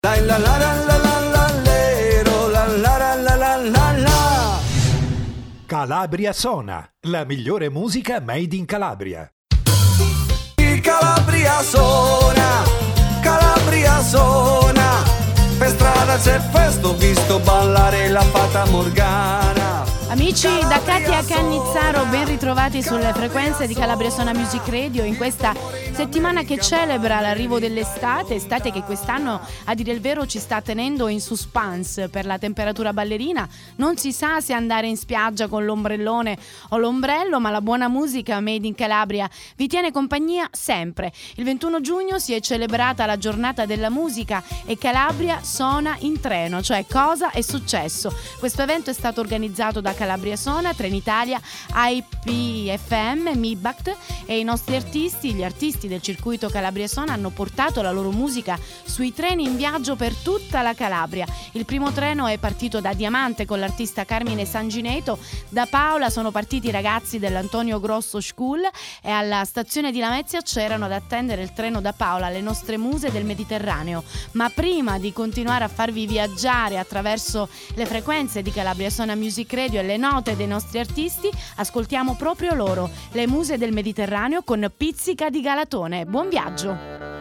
La la la la la la la lero, la la la la la la la. Calabria Sona, la migliore musica made in Calabria. Il Calabria suona, Calabria suona. Per strada c'è festo, ho visto ballare la fata Morgana. Amici da Katia Cannizzaro, ben ritrovati sulle frequenze di Calabria Sona Music Radio in questa settimana che celebra l'arrivo dell'estate, estate che quest'anno a dire il vero ci sta tenendo in suspense per la temperatura ballerina. Non si sa se andare in spiaggia con l'ombrellone o l'ombrello, ma la buona musica made in Calabria vi tiene compagnia sempre. Il 21 giugno si è celebrata la giornata della musica e Calabria suona in treno, cioè cosa è successo? Questo evento è stato organizzato da Calabria Sona, Trenitalia, IPFM, MIBACT e i nostri artisti, gli artisti del circuito Calabria Sona hanno portato la loro musica sui treni in viaggio per tutta la Calabria. Il primo treno è partito da Diamante con l'artista Carmine Sangineto, da Paola sono partiti i ragazzi dell'Antonio Grosso School e alla stazione di Lamezia c'erano ad attendere il treno da Paola, le nostre muse del Mediterraneo. Ma prima di continuare a farvi viaggiare attraverso le frequenze di Calabria Sona Music Radio e le note dei nostri artisti, ascoltiamo proprio loro, le muse del Mediterraneo con Pizzica di Galatone. Buon viaggio!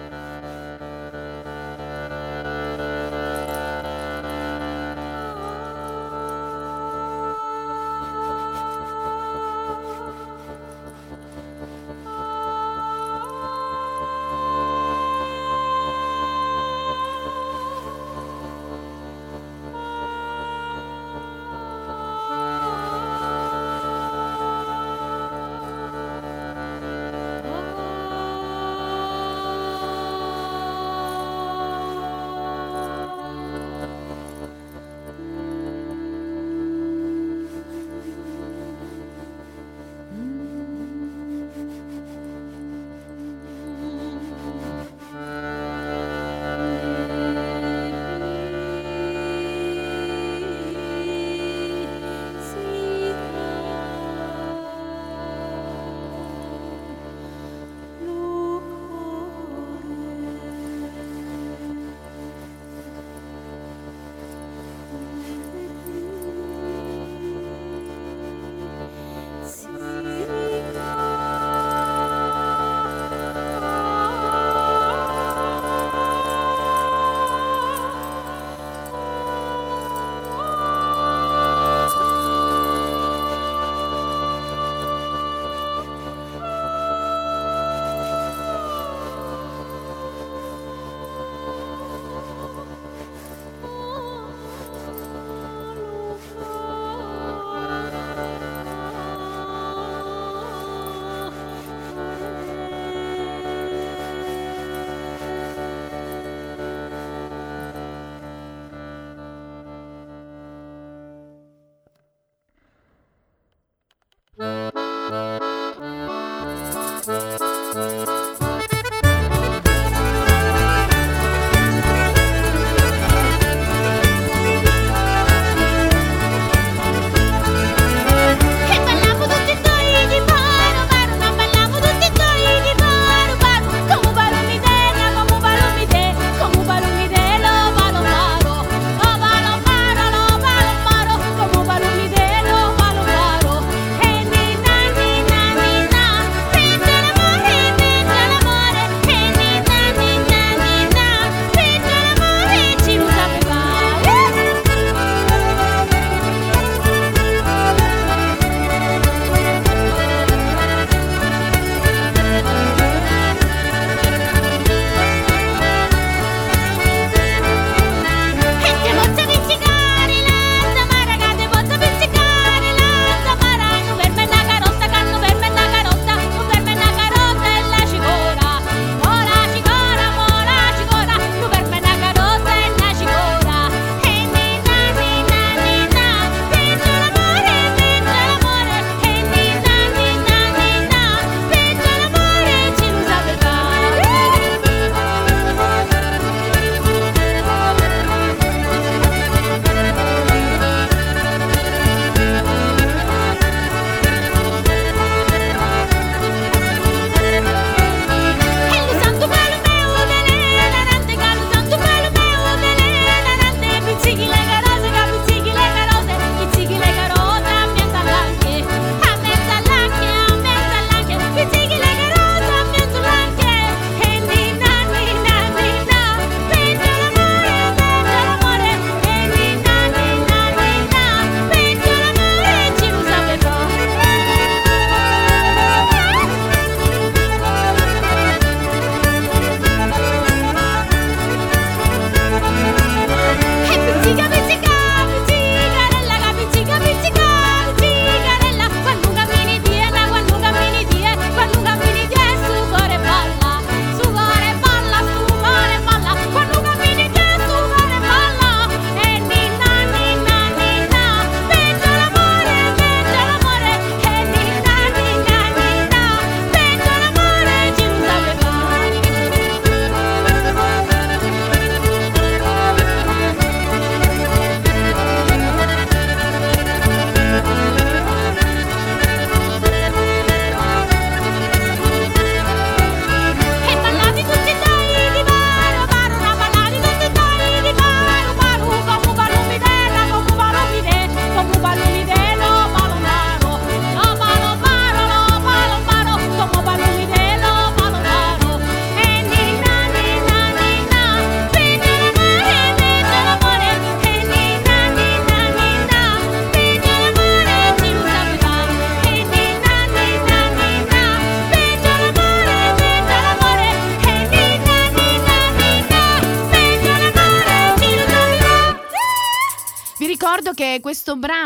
Questo brano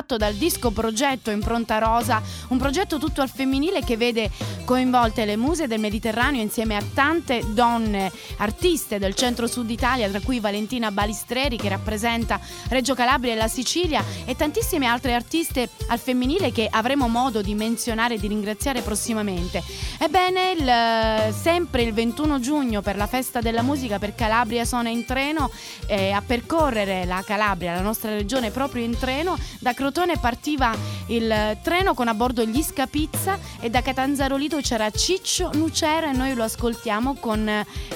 estratto dal disco progetto Impronta Rosa, un progetto tutto al femminile che vede coinvolte le muse del Mediterraneo insieme a tante donne artiste del centro-sud Italia, tra cui Valentina Balistreri che rappresenta Reggio Calabria e la Sicilia e tantissime altre artiste al femminile che avremo modo di menzionare e di ringraziare prossimamente. Ebbene, il, sempre il 21 giugno per la festa della musica per Calabria sono in treno eh, a percorrere la Calabria, la nostra regione, proprio in treno. Da Crotone partiva il treno con a bordo gli Scapizza e da Catanzaro Lido c'era Ciccio Nucera e noi lo ascoltiamo con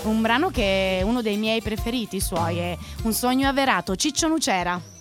un brano che è uno dei miei preferiti suoi, è Un sogno avverato, Ciccio Nucera.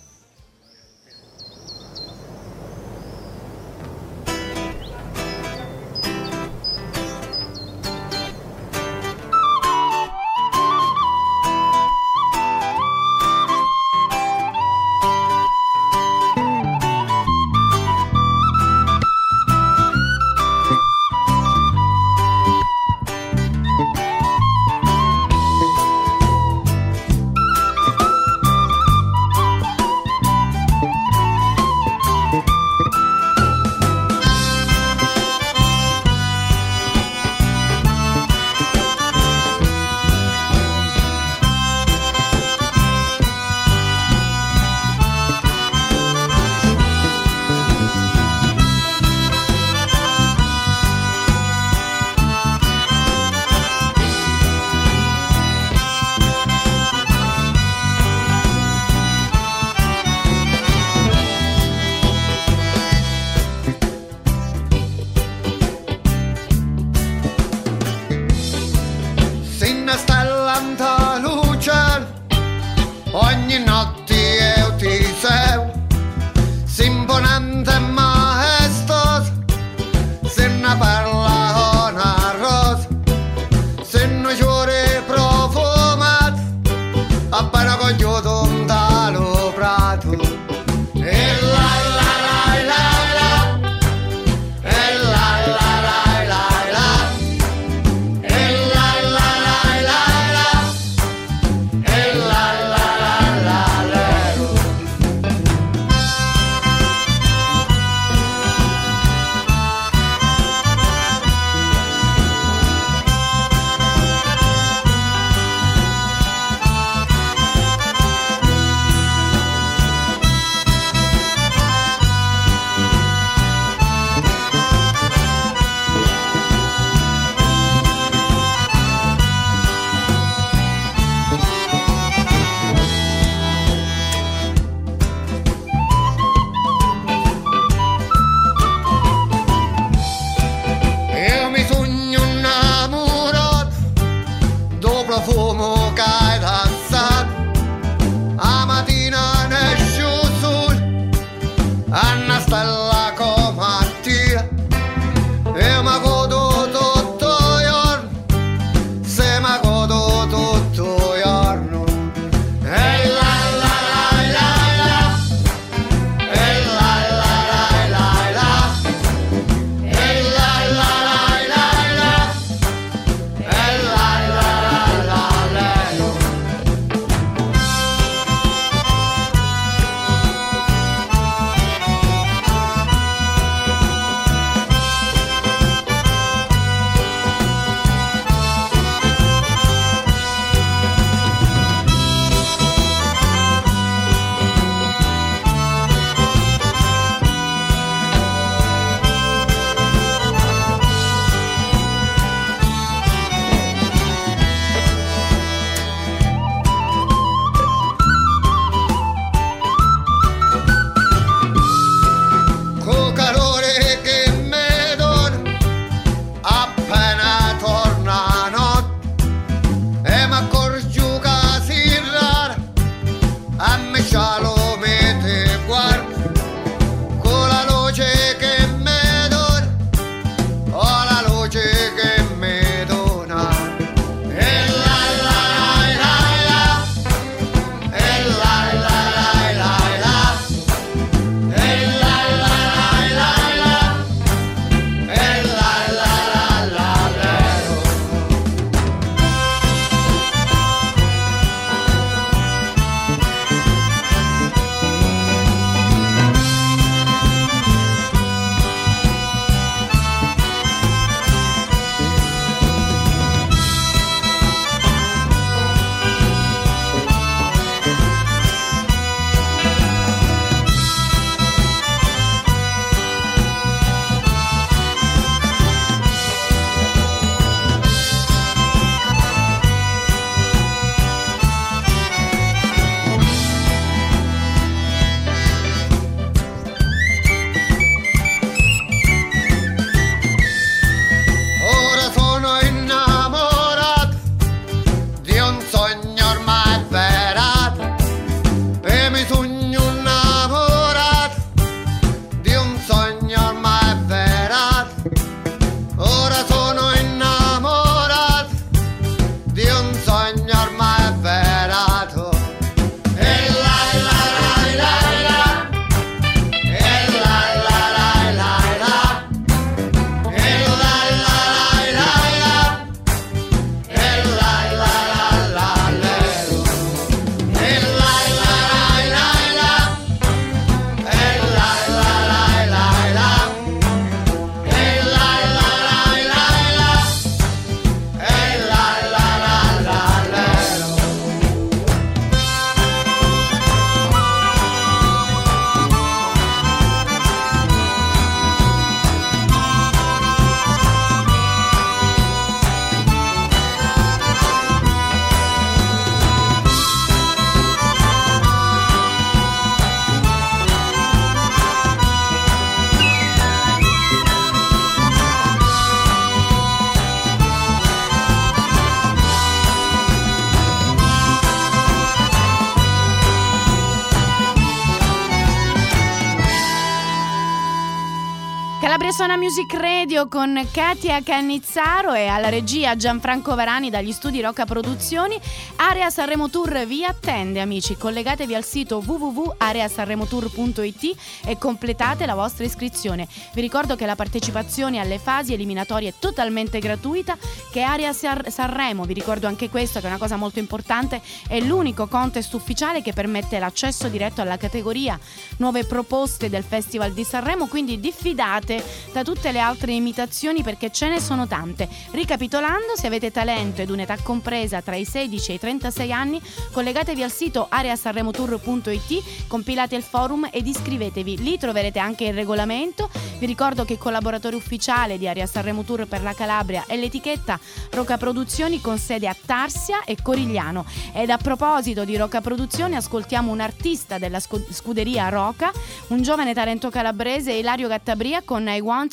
Suona Music Radio con Katia Cannizzaro e alla regia Gianfranco Varani dagli studi Rocca Produzioni. Area Sanremo Tour vi attende amici, collegatevi al sito www.areasanremotour.it e completate la vostra iscrizione. Vi ricordo che la partecipazione alle fasi eliminatorie è totalmente gratuita, che Area Sanremo, vi ricordo anche questo che è una cosa molto importante, è l'unico contest ufficiale che permette l'accesso diretto alla categoria nuove proposte del Festival di Sanremo, quindi diffidate da tutte le altre imitazioni perché ce ne sono tante. Ricapitolando, se avete talento ed un'età compresa tra i 16 e i 36 anni, collegatevi al sito areasanremotour.it, compilate il forum ed iscrivetevi. Lì troverete anche il regolamento. Vi ricordo che il collaboratore ufficiale di Area Sanremo Tour per la Calabria è l'etichetta Roca Produzioni con sede a Tarsia e Corigliano. Ed a proposito di Roca Produzioni, ascoltiamo un artista della scuderia Roca, un giovane talento calabrese, Ilario Gattabria, con I Want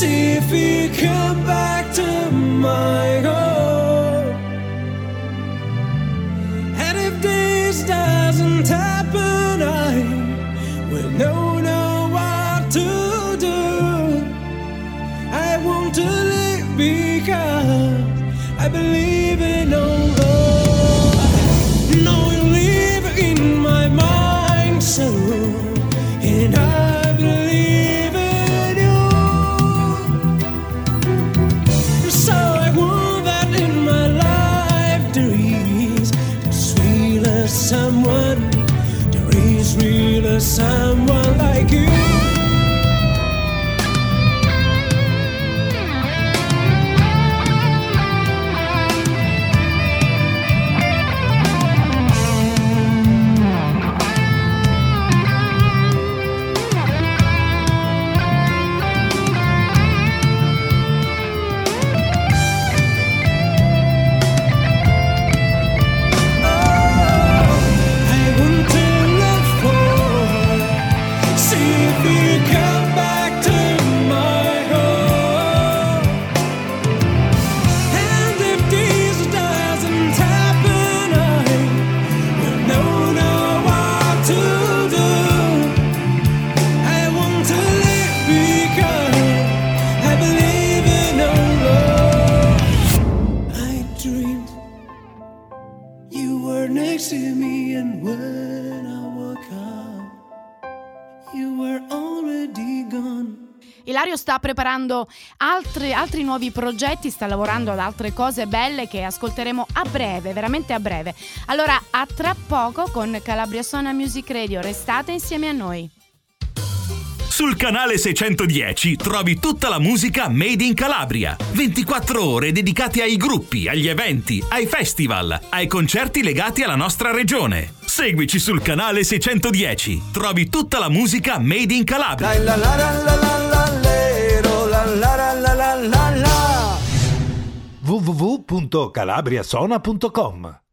See if you come back to my home. And if this doesn't someone Ilario sta preparando altri, altri nuovi progetti, sta lavorando ad altre cose belle che ascolteremo a breve, veramente a breve. Allora, a tra poco con Calabria Sona Music Radio, restate insieme a noi. Sul canale 610 trovi tutta la musica made in Calabria. 24 ore dedicate ai gruppi, agli eventi, ai festival, ai concerti legati alla nostra regione. Seguici sul canale 610. Trovi tutta la musica made in Calabria www.calabriasona.com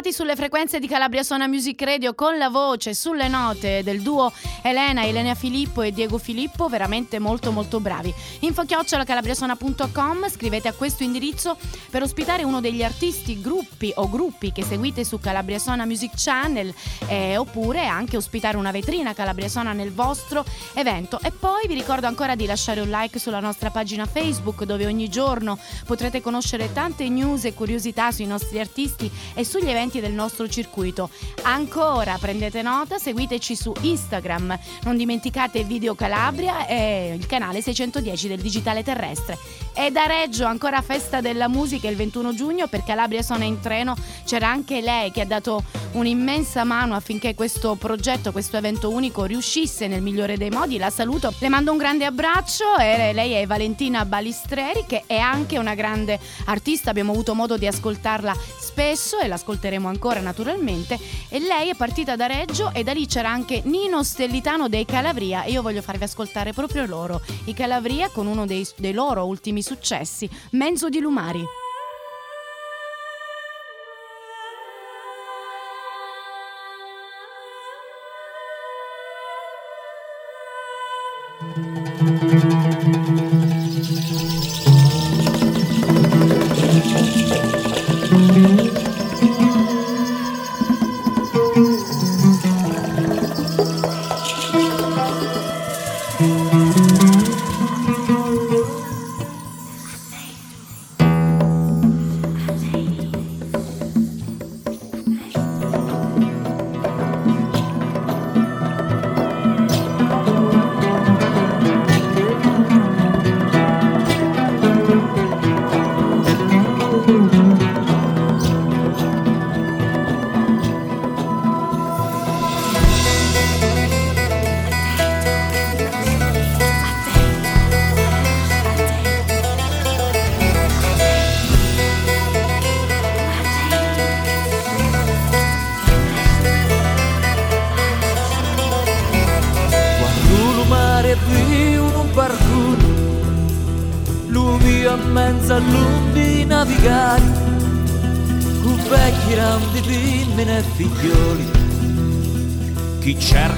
Ritrovati sulle frequenze di Calabria Suona Music Radio con la voce sulle note del duo Elena, Elena Filippo e Diego Filippo, veramente molto molto bravi. Info chiocciola calabriasuona.com, scrivete a questo indirizzo per ospitare uno degli artisti, gruppi o gruppi che seguite su Calabria Suona Music Channel eh, oppure anche ospitare una vetrina Calabria Suona nel vostro evento. E poi vi ricordo ancora di lasciare un like sulla nostra pagina Facebook dove ogni giorno potrete conoscere tante news e curiosità sui nostri artisti e sugli eventi del nostro circuito. Ancora prendete nota, seguiteci su Instagram, non dimenticate Video Calabria e il canale 610 del Digitale Terrestre. E da Reggio ancora festa della musica il 21 giugno per Calabria Suona in treno c'era anche lei che ha dato un'immensa mano affinché questo progetto, questo evento unico riuscisse nel migliore dei modi. La saluto, le mando un grande abbraccio e lei è Valentina Balistreri che è anche una grande artista, abbiamo avuto modo di ascoltarla spesso e l'ascolteremo ancora naturalmente e lei è partita da Reggio e da lì c'era anche Nino Stellitano dei Calabria e io voglio farvi ascoltare proprio loro, i Calabria con uno dei, dei loro ultimi successi, Menzo di Lumari.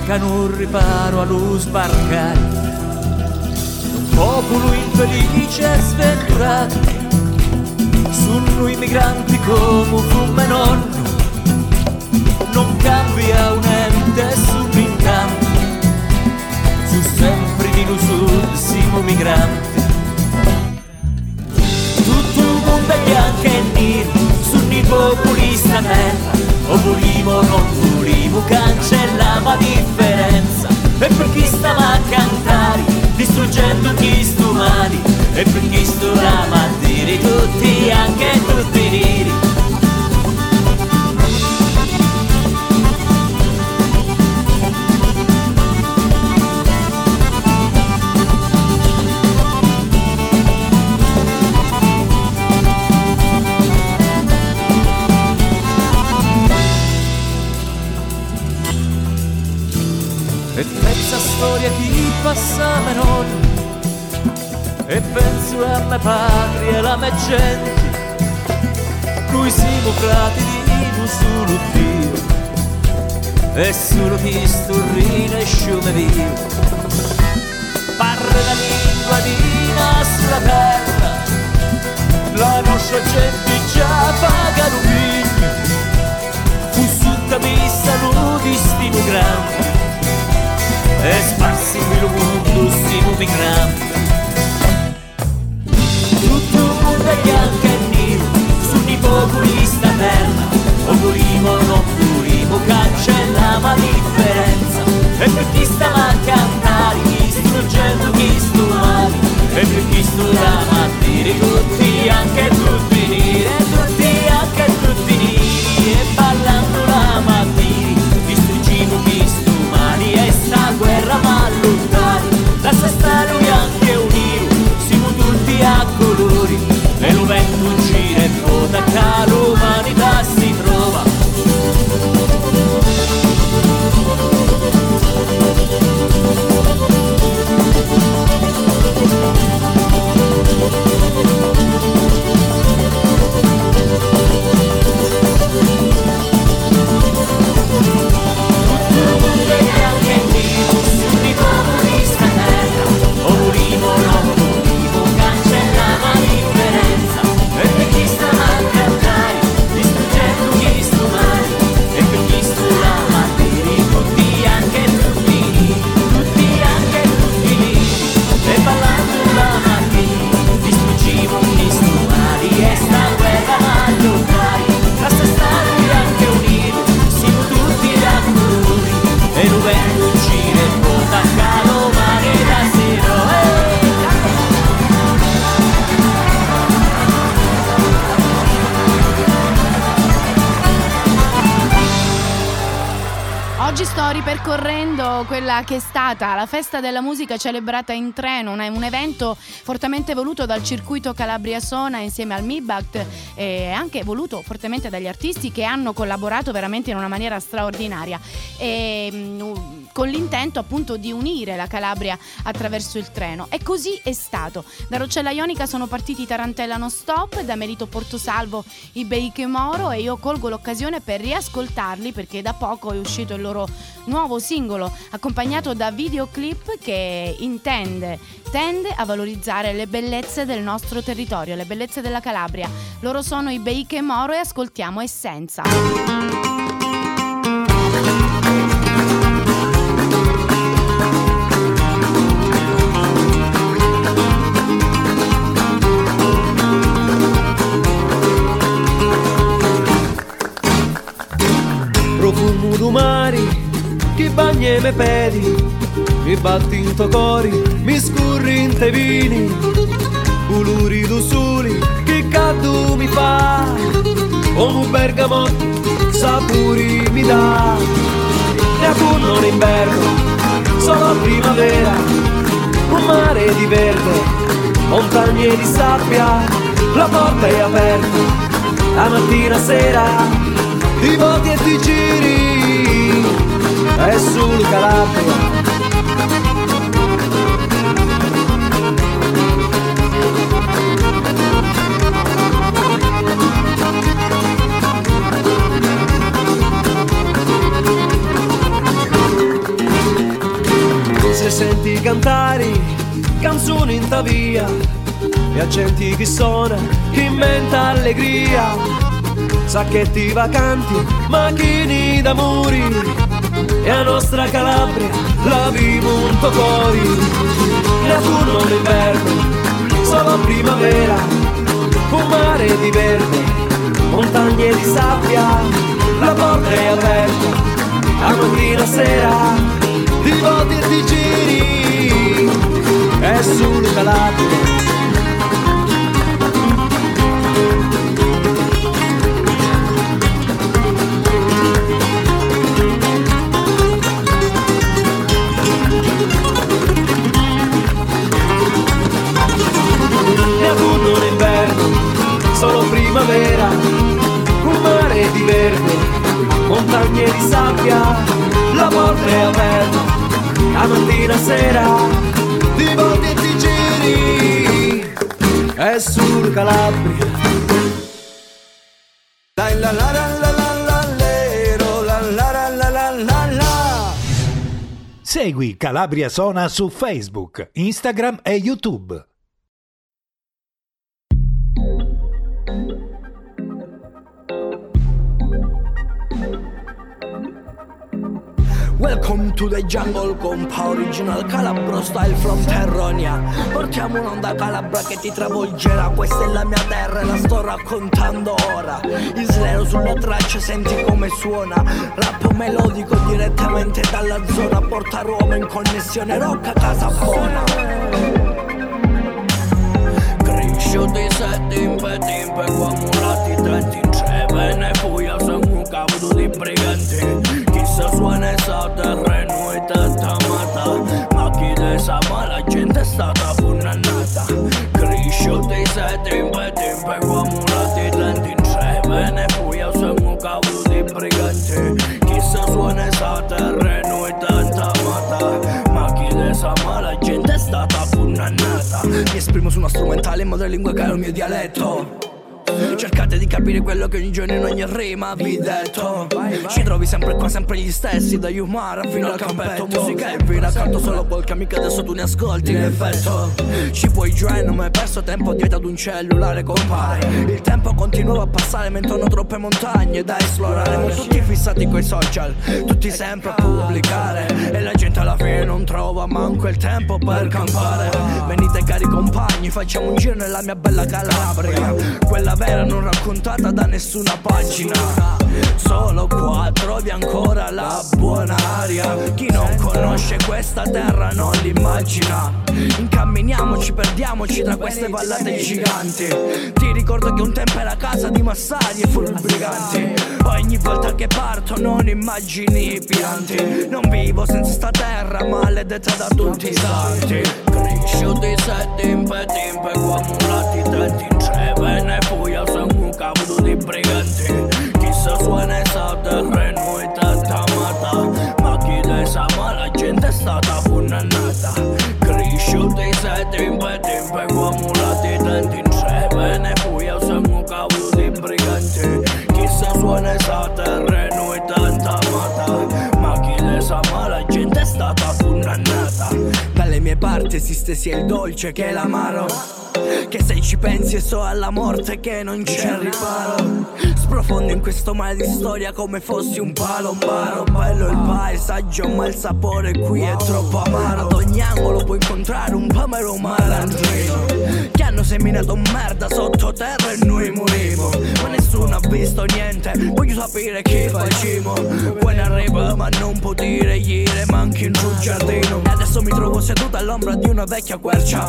Cercano un riparo allo sbarcare. Un popolo infelice e sventurato, sono i migranti come un fiume nonno, non cambia un ente sull'incanto, su sempre di noi siamo migranti. Tutto il mondo è bianco e nero, sono i popoli sta terra, o volimo o non volimo, cancella la differenza, e per chi stava a cantare, distruggendo chi sto mali, e per chi sto la mattina, tutti anche tutti neri. Storia chi passa me non E penso a me padri e alla me gente Cui siamo frati di un solo Dio. E solo chi sturrina e sciume via Parla la lingua di nostra terra. La nostra gente già paga l'umiglio Fu sutta missa di stimo grande e sparsi il mondo siamo migranti. Tutto il mondo è bianco e nero, sono i popoli sta terra, o volimo o non volimo, cancella la differenza. E per chi stava a cantare, chi struggendo, chi sto male, e per chi sto da mattina, tutti quella che è stata la festa della musica celebrata in treno, un, evento fortemente voluto dal circuito Calabria Sona insieme al MIBACT e anche voluto fortemente dagli artisti che hanno collaborato veramente in una maniera straordinaria. E, mm, con l'intento appunto di unire la Calabria attraverso il treno e così è stato. Da Roccella Ionica sono partiti Tarantella non stop, da Merito Portosalvo i Beiche Moro e io colgo l'occasione per riascoltarli perché da poco è uscito il loro nuovo singolo accompagnato da videoclip che intende tende a valorizzare le bellezze del nostro territorio, le bellezze della Calabria. Loro sono i Beiche Moro e ascoltiamo Essenza. Che bagna i miei piedi, mi batti in tuo cori, mi scurri in te vini, colori do sole che caldo mi fa, un bergamotto sapori mi dà, e autunno in inverno, solo primavera, un mare di verde, montagne di sabbia, la porta è aperta, la mattina sera ti voti e ti giri è sul Calabria. Se senti cantare canzoni in via e accenti che suona, mente allegria, sacchetti vacanti, macchini d'amori e a nostra Calabria la vivo un po' in autunno l'inverno, solo primavera, un mare di verde, montagne di sabbia, la porta è aperta, a mattina sera, di voti e di giri, è sul Calabria. Primavera, un mare di verde, montagne di sabbia, la porta è aperta, la mattina sera, di volti e di giri, è sul Calabria. La la la la la la la lero, la la la la la la la. Segui Calabria Sona su Facebook, Instagram e YouTube. Welcome to the jungle compa original Calabro style from Terronia. Portiamo un'onda calabra che ti travolgerà. Questa è la mia terra e la sto raccontando ora. Islero sulle tracce senti come suona. Rap melodico direttamente dalla zona. Porta Roma in connessione Rocca Casabona Cresciuti se timpe timpe Qua murati trenti in ceve io sono un cavolo di briganti Chissà suona sa terreno e tanta mata Ma chi ne sa ma la gente è stata punnannata Cresciuti se timpe timpe Qua murati trenti in ceve poi io sono un cavolo di briganti Chissà suona sa terreno e tanta mata Ma chi ne sa ma la gente è stata punnannata Mi esprimo su una strumentale in madrelingua che è il mio dialetto Cercate di capire quello che ogni giorno in ogni rima vi detto. Ci trovi sempre qua, sempre gli stessi Da Yumara fino al campetto. Musica e vino accanto solo qualche amica Adesso tu ne ascolti in effetto. Ci puoi join, mi hai perso tempo dietro ad un cellulare compare. Il tempo continuava a passare mentre hanno troppe montagne da esplorare. Ma tutti fissati coi social, tutti sempre a pubblicare. E la gente alla fine non trova manco il tempo per campare. Venite cari compagni, facciamo un giro nella mia bella Calabria. Quella vera non raccontata da nessuna pagina. Solo qua trovi ancora la buona aria. Chi non conosce questa terra non l'immagina. Incamminiamoci, perdiamoci tra queste vallate giganti. Ti ricordo che un tempo era casa di massari e fulbriganti. Ogni volta che parto non immagini i pianti. Non vivo senza sta terra maledetta da tutti i santi. Cresciuti se timpe timpe qua mulati trenti in Ne poi io sono un cavolo di briganti Chissà suona e sa terreno e tanta mata. Ma chi ne sa ma la gente è stata punnannata Cresciuti se timpe timpe qua mulati trenti in ceve Ne poi io sono un cavolo di briganti Chissà suona e sa terreno e tanta mata Ma chi ne sa ma la gente è stata punnannata Dalle mie parti esiste sia il dolce che l'amaro Che se ci pensi so alla morte che non c'è riparo. Sprofondo in questo mare di storia come fossi un palo un baro. Bello il paesaggio ma il sapore qui è troppo amaro. Ad ogni angolo puoi incontrare un pamero malandrino Che hanno seminato merda sottoterra e noi morimo visto niente. Voglio sapere chi facciamo. Ne arriva ma non può dire ieri manchi in giù giardino. E adesso mi trovo seduto all'ombra di una vecchia quercia.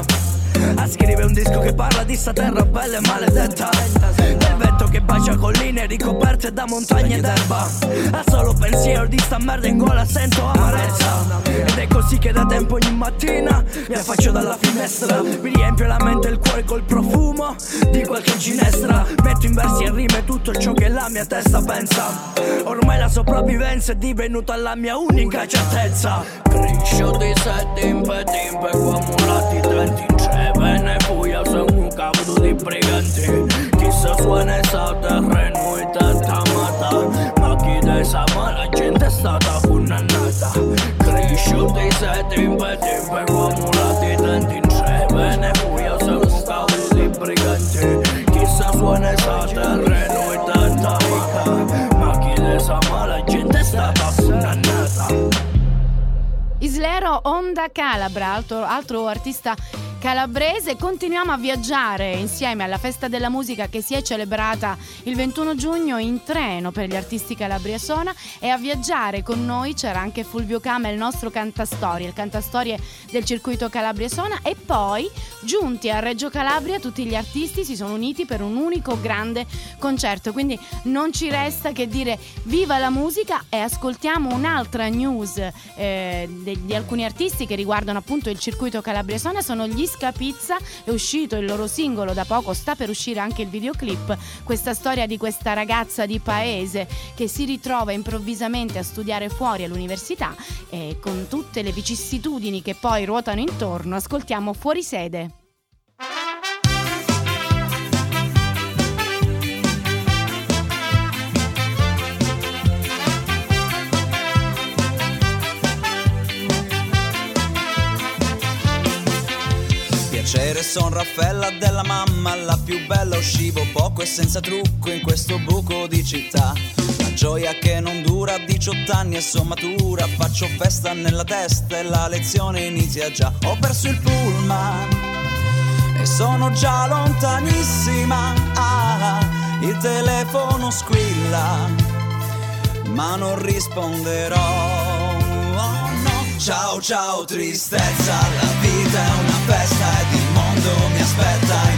A scrivere un disco che parla di sta terra bella e maledetta Del vento che bacia colline ricoperte da montagne d'erba. A solo pensiero di sta merda in gola sento amarezza. Ed è così che da tempo ogni mattina mi affaccio dalla finestra. Mi riempio la mente e il cuore col profumo di qualche ginestra. Metto in versi e rime tutto ciò che la mia testa pensa. Ormai la sopravvivenza è divenuta la mia unica certezza. Cresciuti se timpe timpe qua mulati trenti in ceve Ne io sono un cavolo di briganti se suena esa terreno y tanta mata. Ma chi da esa mala gente è stata funnannata. Cresciuti i sette in petti, per accumulati i denti insieme. Ne fui a se di briganti. Chi se suena esa terreno e tanta mata. Ma chi da esa mala gente è stata funnannata. Islero Onda Calabra, altro, altro artista calabrese. Continuiamo a viaggiare insieme alla festa della musica che si è celebrata il 21 giugno in treno per gli artisti Calabria Sona e a viaggiare con noi c'era anche Fulvio Cama, il nostro cantastorie, il cantastorie del circuito Calabria Sona e poi giunti a Reggio Calabria tutti gli artisti si sono uniti per un unico grande concerto. Quindi non ci resta che dire viva la musica e ascoltiamo un'altra news eh, di, di alcuni artisti che riguardano appunto il circuito Calabria Sona sono gli Scapizza, è uscito il loro singolo da poco, sta per uscire anche il videoclip, questa storia di questa ragazza di paese che si ritrova improvvisamente a studiare fuori all'università e con tutte le vicissitudini che poi ruotano intorno, ascoltiamo fuori sede. Piacere, son Raffaella della mamma, la più bella uscivo poco e senza trucco in questo buco di città. La gioia che non dura 18 anni e son matura, faccio festa nella testa e la lezione inizia già. Ho perso il pullman e sono già lontanissima. Ah, il telefono squilla, ma non risponderò. Oh no. Ciao ciao tristezza, la vita è una festa mondo mi aspetta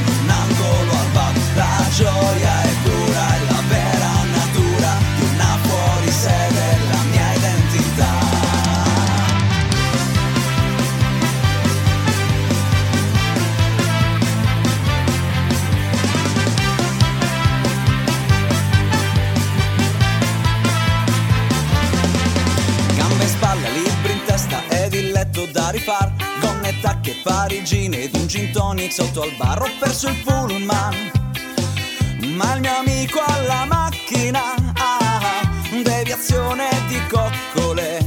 parigine ed un gin tonic sotto al bar. Ho perso il pullman Ma il mio amico alla macchina ah, Deviazione di coccole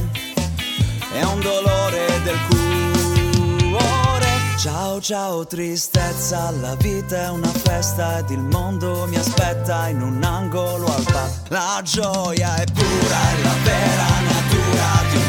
È un dolore del cuore. Ciao ciao tristezza La vita è una festa ed il mondo mi aspetta in un angolo al bar. La gioia è pura, è la vera natura di una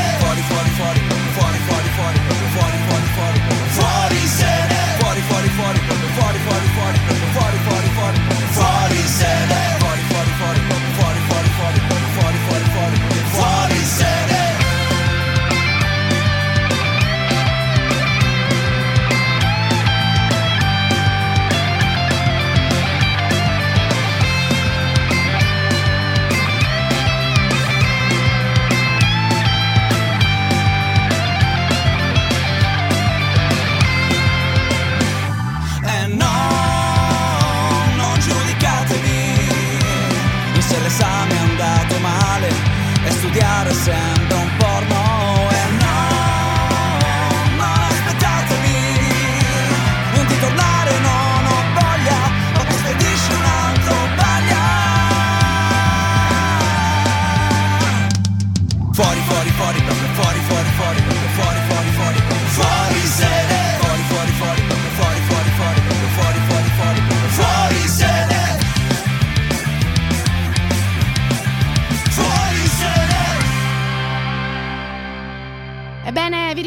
studiare sembra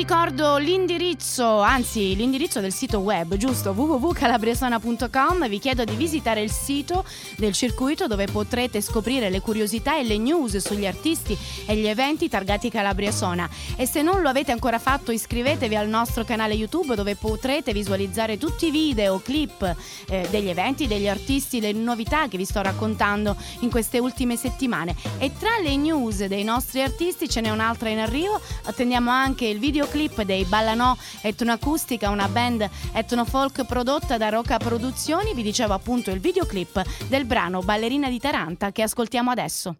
Ebbene, vi ricordo l'indirizzo, anzi l'indirizzo del sito web, giusto? www.calabriasona.com. Vi chiedo di visitare il sito del circuito dove potrete scoprire le curiosità e le news sugli artisti e gli eventi targati Calabria Sona. E se non lo avete ancora fatto, iscrivetevi al nostro canale YouTube dove potrete visualizzare tutti i video, clip eh, degli eventi, degli artisti, le novità che vi sto raccontando in queste ultime settimane. E tra le news dei nostri artisti ce n'è un'altra in arrivo. Attendiamo anche il videoclip dei Ballanò Etnoacustica, una band etnofolk prodotta da Roca Produzioni. Vi dicevo appunto il videoclip del brano Ballerina di Taranta che ascoltiamo adesso.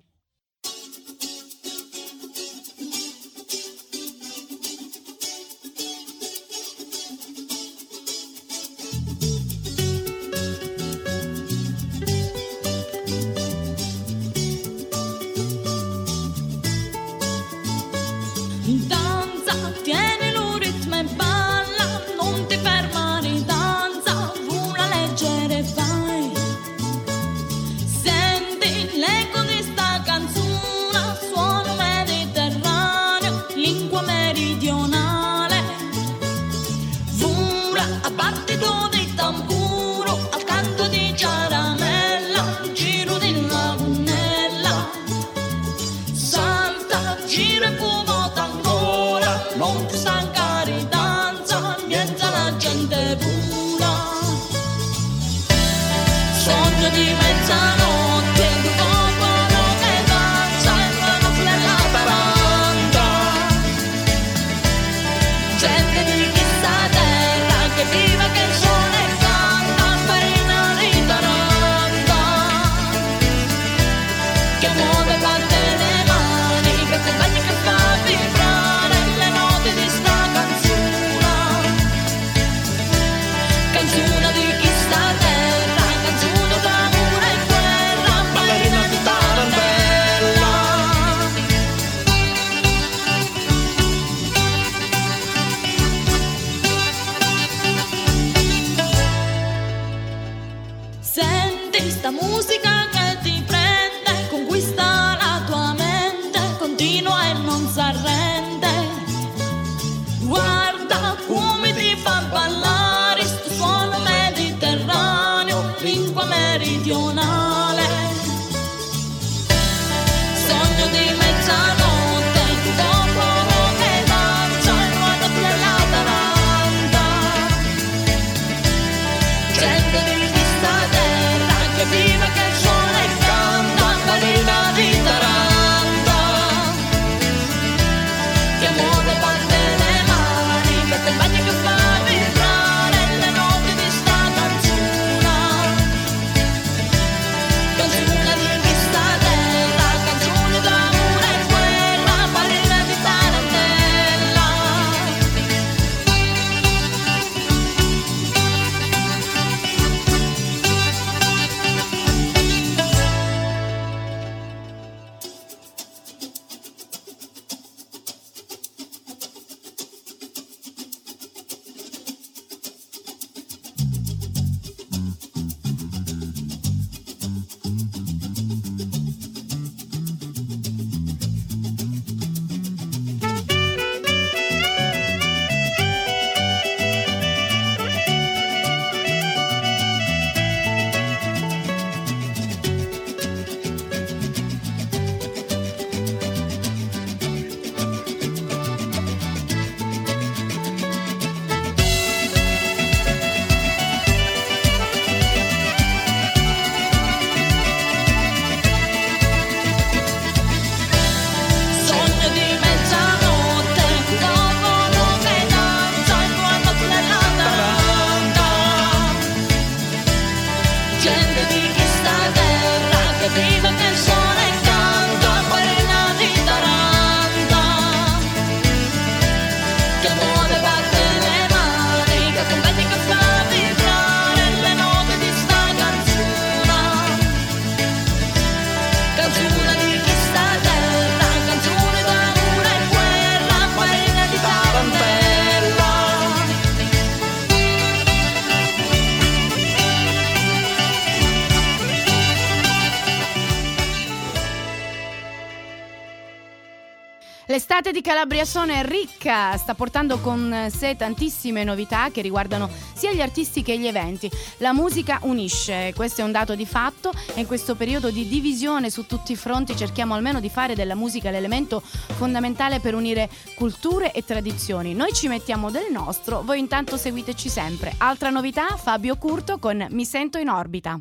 Di Calabria Sono è ricca, sta portando con sé tantissime novità che riguardano sia gli artisti che gli eventi. La musica unisce, questo è un dato di fatto e in questo periodo di divisione su tutti i fronti cerchiamo almeno di fare della musica l'elemento fondamentale per unire culture e tradizioni. Noi ci mettiamo del nostro, voi intanto seguiteci sempre. Altra novità, Fabio Curto con Mi sento in orbita.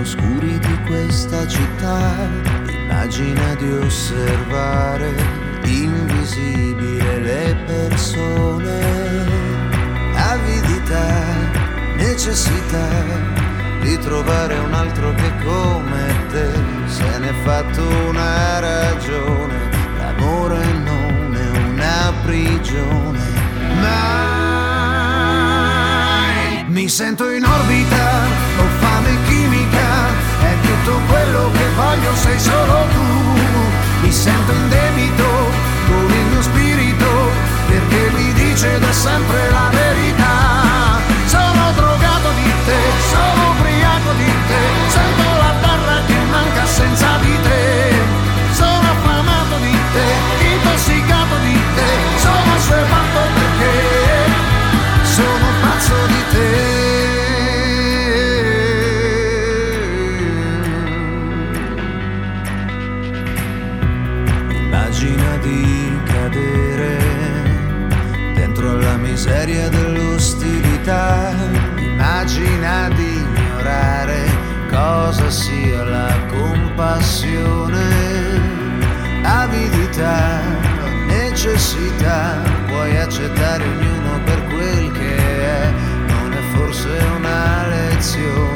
Chiaroscuri di questa città. Immagina di osservare invisibile le persone. Avidità, necessità di trovare un altro che come te se ne è fatto una ragione. L'amore non è una prigione. Mai mi sento in orbita, tutto quello che voglio, sei solo tu. Mi sento in debito con il mio spirito, perché mi dice da sempre la verità. Sono drogato di te, sono ubriaco di te, sia la compassione, avidità, necessità. Puoi accettare ognuno per quel che è, non è forse una lezione.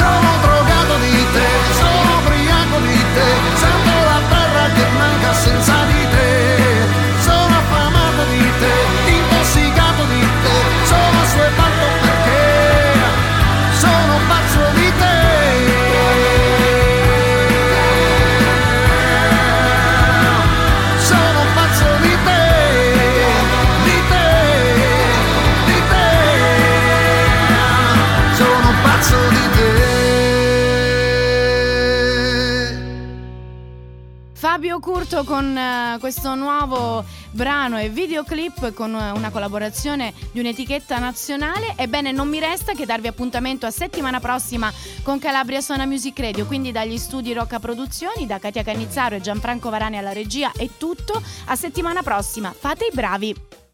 Sono Curto con eh, questo nuovo brano e videoclip con eh, una collaborazione di un'etichetta nazionale. Ebbene, non mi resta che darvi appuntamento a settimana prossima con Calabria Sona Music Radio. Quindi dagli studi Rocca Produzioni, da Katia Cannizzaro e Gianfranco Varani alla regia è tutto. A settimana prossima. Fate i bravi.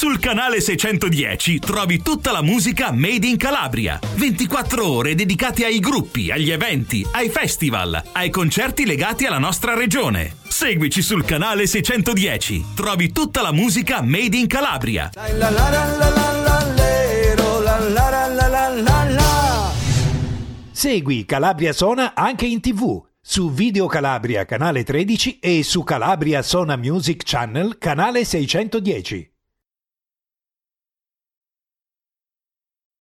Sul canale 610 trovi tutta la musica made in Calabria. 24 ore dedicate ai gruppi, agli eventi, ai festival, ai concerti legati alla nostra regione. Seguici sul canale 610. Trovi tutta la musica made in Calabria. La la la la la la lero, la la la la la la la. Segui Calabria Sona anche in tv su Video Calabria canale 13 e su Calabria Sona Music Channel canale 610.